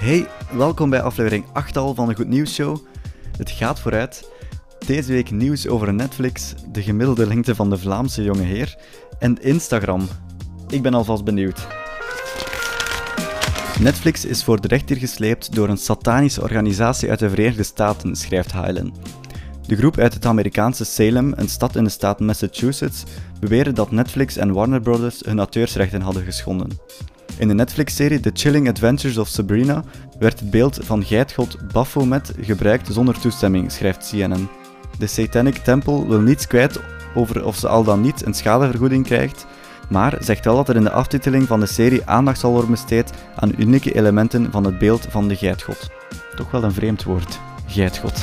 Hey, welkom bij aflevering 8 al van de Goed Nieuws Show. Het gaat vooruit. Deze week nieuws over Netflix, de gemiddelde lengte van de Vlaamse jonge heer en Instagram. Ik ben alvast benieuwd. Netflix is voor de rechter gesleept door een satanische organisatie uit de Verenigde Staten, schrijft Hyland. De groep uit het Amerikaanse Salem, een stad in de staat Massachusetts, beweren dat Netflix en Warner Brothers hun auteursrechten hadden geschonden. In de Netflix-serie The Chilling Adventures of Sabrina werd het beeld van geitgod Baphomet gebruikt zonder toestemming, schrijft CNN. De Satanic Temple wil niets kwijt over of ze al dan niet een schadevergoeding krijgt, maar zegt wel dat er in de aftiteling van de serie aandacht zal worden besteed aan unieke elementen van het beeld van de geitgod. Toch wel een vreemd woord, geitgod.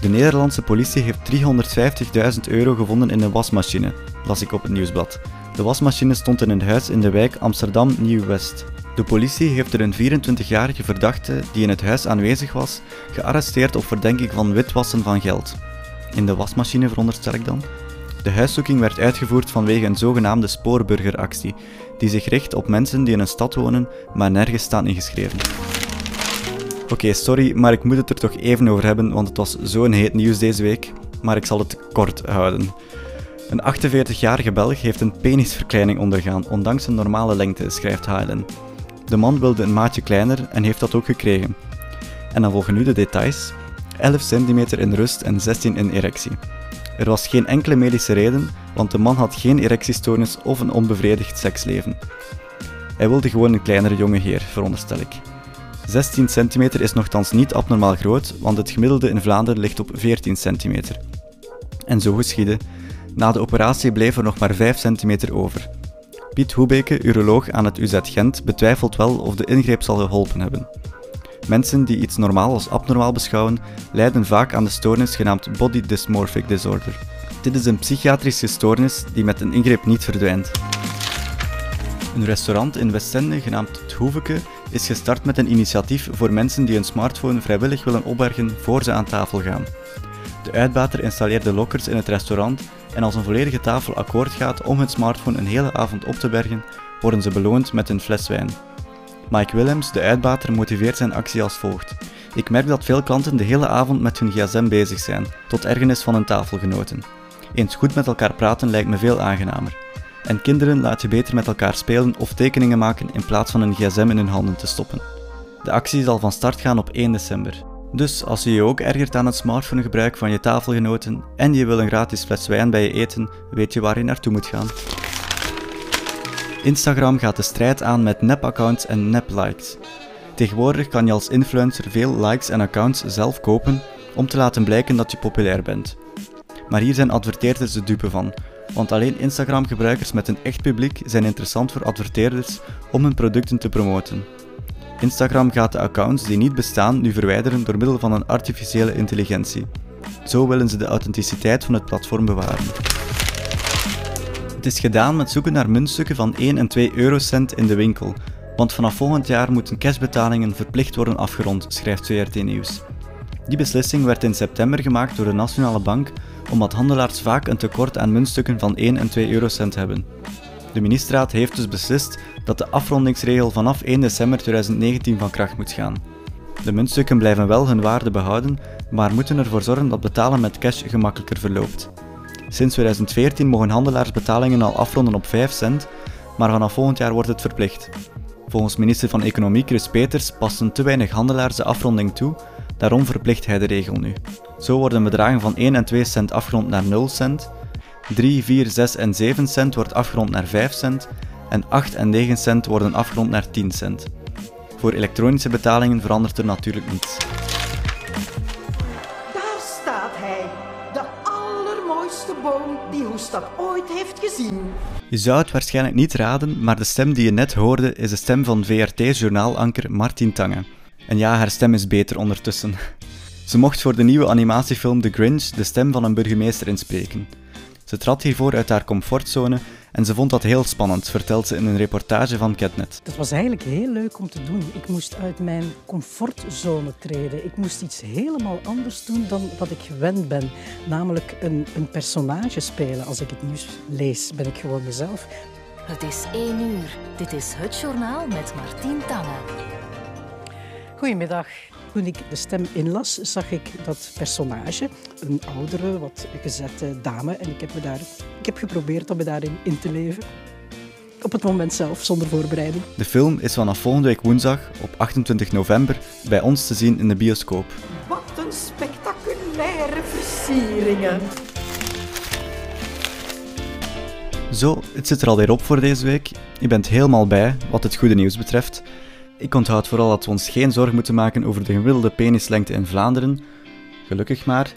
De Nederlandse politie heeft 350.000 euro gevonden in een wasmachine, las ik op het nieuwsblad. De wasmachine stond in een huis in de wijk Amsterdam Nieuw-West. De politie heeft er een 24-jarige verdachte die in het huis aanwezig was, gearresteerd op verdenking van witwassen van geld. In de wasmachine veronderstel ik dan? De huiszoeking werd uitgevoerd vanwege een zogenaamde spoorburgeractie, die zich richt op mensen die in een stad wonen, maar nergens staan ingeschreven. Oké, sorry, maar ik moet het er toch even over hebben, want het was zo'n heet nieuws deze week, maar ik zal het kort houden. Een 48-jarige Belg heeft een penisverkleining ondergaan, ondanks een normale lengte, schrijft Halen. De man wilde een maatje kleiner en heeft dat ook gekregen. En dan volgen nu de details. 11 centimeter in rust en 16 in erectie. Er was geen enkele medische reden, want de man had geen erectiestoornis of een onbevredigd seksleven. Hij wilde gewoon een kleinere jonge heer, veronderstel ik. 16 centimeter is nogthans niet abnormaal groot, want het gemiddelde in Vlaanderen ligt op 14 centimeter. En zo geschiedde. Na de operatie bleef er nog maar 5 centimeter over. Piet Hoebeke, uroloog aan het UZ Gent, betwijfelt wel of de ingreep zal geholpen hebben. Mensen die iets normaal als abnormaal beschouwen, lijden vaak aan de stoornis genaamd Body Dysmorphic Disorder. Dit is een psychiatrische stoornis die met een ingreep niet verdwijnt. Een restaurant in Westende genaamd Het Hoeveke is gestart met een initiatief voor mensen die een smartphone vrijwillig willen opbergen voor ze aan tafel gaan. De uitbater installeerde lokkers in het restaurant en als een volledige tafel akkoord gaat om het smartphone een hele avond op te bergen, worden ze beloond met een fles wijn. Mike Willems, de uitbater, motiveert zijn actie als volgt. Ik merk dat veel klanten de hele avond met hun gsm bezig zijn, tot ergernis van hun tafelgenoten. Eens goed met elkaar praten lijkt me veel aangenamer. En kinderen laat je beter met elkaar spelen of tekeningen maken in plaats van een gsm in hun handen te stoppen. De actie zal van start gaan op 1 december. Dus als je je ook ergert aan het smartphonegebruik van je tafelgenoten en je wil een gratis fles wijn bij je eten, weet je waar je naartoe moet gaan. Instagram gaat de strijd aan met nep-accounts en nep-likes. Tegenwoordig kan je als influencer veel likes en accounts zelf kopen om te laten blijken dat je populair bent. Maar hier zijn adverteerders de dupe van, want alleen Instagram-gebruikers met een echt publiek zijn interessant voor adverteerders om hun producten te promoten. Instagram gaat de accounts die niet bestaan nu verwijderen door middel van een artificiële intelligentie. Zo willen ze de authenticiteit van het platform bewaren. Het is gedaan met zoeken naar muntstukken van 1 en 2 eurocent in de winkel, want vanaf volgend jaar moeten cashbetalingen verplicht worden afgerond, schrijft CRT Nieuws. Die beslissing werd in september gemaakt door de Nationale Bank omdat handelaars vaak een tekort aan muntstukken van 1 en 2 eurocent hebben. De ministerraad heeft dus beslist dat de afrondingsregel vanaf 1 december 2019 van kracht moet gaan. De muntstukken blijven wel hun waarde behouden, maar moeten ervoor zorgen dat betalen met cash gemakkelijker verloopt. Sinds 2014 mogen handelaars betalingen al afronden op 5 cent, maar vanaf volgend jaar wordt het verplicht. Volgens minister van Economie Chris Peters passen te weinig handelaars de afronding toe, daarom verplicht hij de regel nu. Zo worden bedragen van 1 en 2 cent afgerond naar 0 cent, 3, 4, 6 en 7 cent wordt afgerond naar 5 cent en 8 en 9 cent worden afgerond naar 10 cent. Voor elektronische betalingen verandert er natuurlijk niets. Daar staat hij, de allermooiste boom die Hoestad ooit heeft gezien. Je zou het waarschijnlijk niet raden, maar de stem die je net hoorde is de stem van VRT-journaalanker Martin Tange. En ja, haar stem is beter ondertussen. Ze mocht voor de nieuwe animatiefilm The Grinch de stem van een burgemeester inspreken. Ze trad hiervoor uit haar comfortzone en ze vond dat heel spannend, vertelt ze in een reportage van Catnet. Dat was eigenlijk heel leuk om te doen. Ik moest uit mijn comfortzone treden. Ik moest iets helemaal anders doen dan wat ik gewend ben. Namelijk een, een personage spelen. Als ik het nieuws lees, ben ik gewoon mezelf. Het is 1 uur. Dit is het journaal met Martien Tange. Goedemiddag. Toen ik de stem inlas, zag ik dat personage, een oudere, wat gezette dame. En ik heb, me daar, ik heb geprobeerd om me daarin in te leven. Op het moment zelf, zonder voorbereiding. De film is vanaf volgende week woensdag op 28 november bij ons te zien in de bioscoop. Wat een spectaculaire versieringen. Zo, het zit er alweer op voor deze week. Je bent helemaal bij wat het goede nieuws betreft. Ik onthoud vooral dat we ons geen zorgen moeten maken over de gemiddelde penislengte in Vlaanderen, gelukkig maar,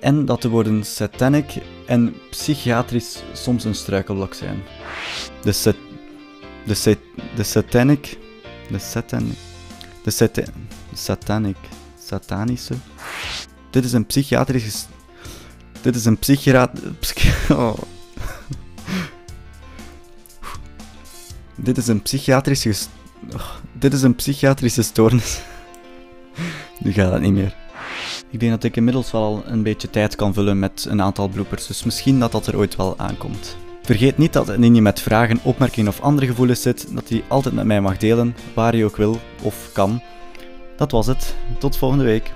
en dat de woorden satanic en psychiatrisch soms een struikelblok zijn. De sat... De sat... De satanic... De satanic... De sata... Satanic... Satanische... Dit is een psychiatrische... Dit is een psychiat... Oh. Dit is een psychiatrische... Oh, dit is een psychiatrische stoornis. Nu gaat dat niet meer. Ik denk dat ik inmiddels wel een beetje tijd kan vullen met een aantal bloopers, dus misschien dat dat er ooit wel aankomt. Vergeet niet dat indien je met vragen, opmerkingen of andere gevoelens zit, dat je die altijd met mij mag delen, waar je ook wil of kan. Dat was het. Tot volgende week.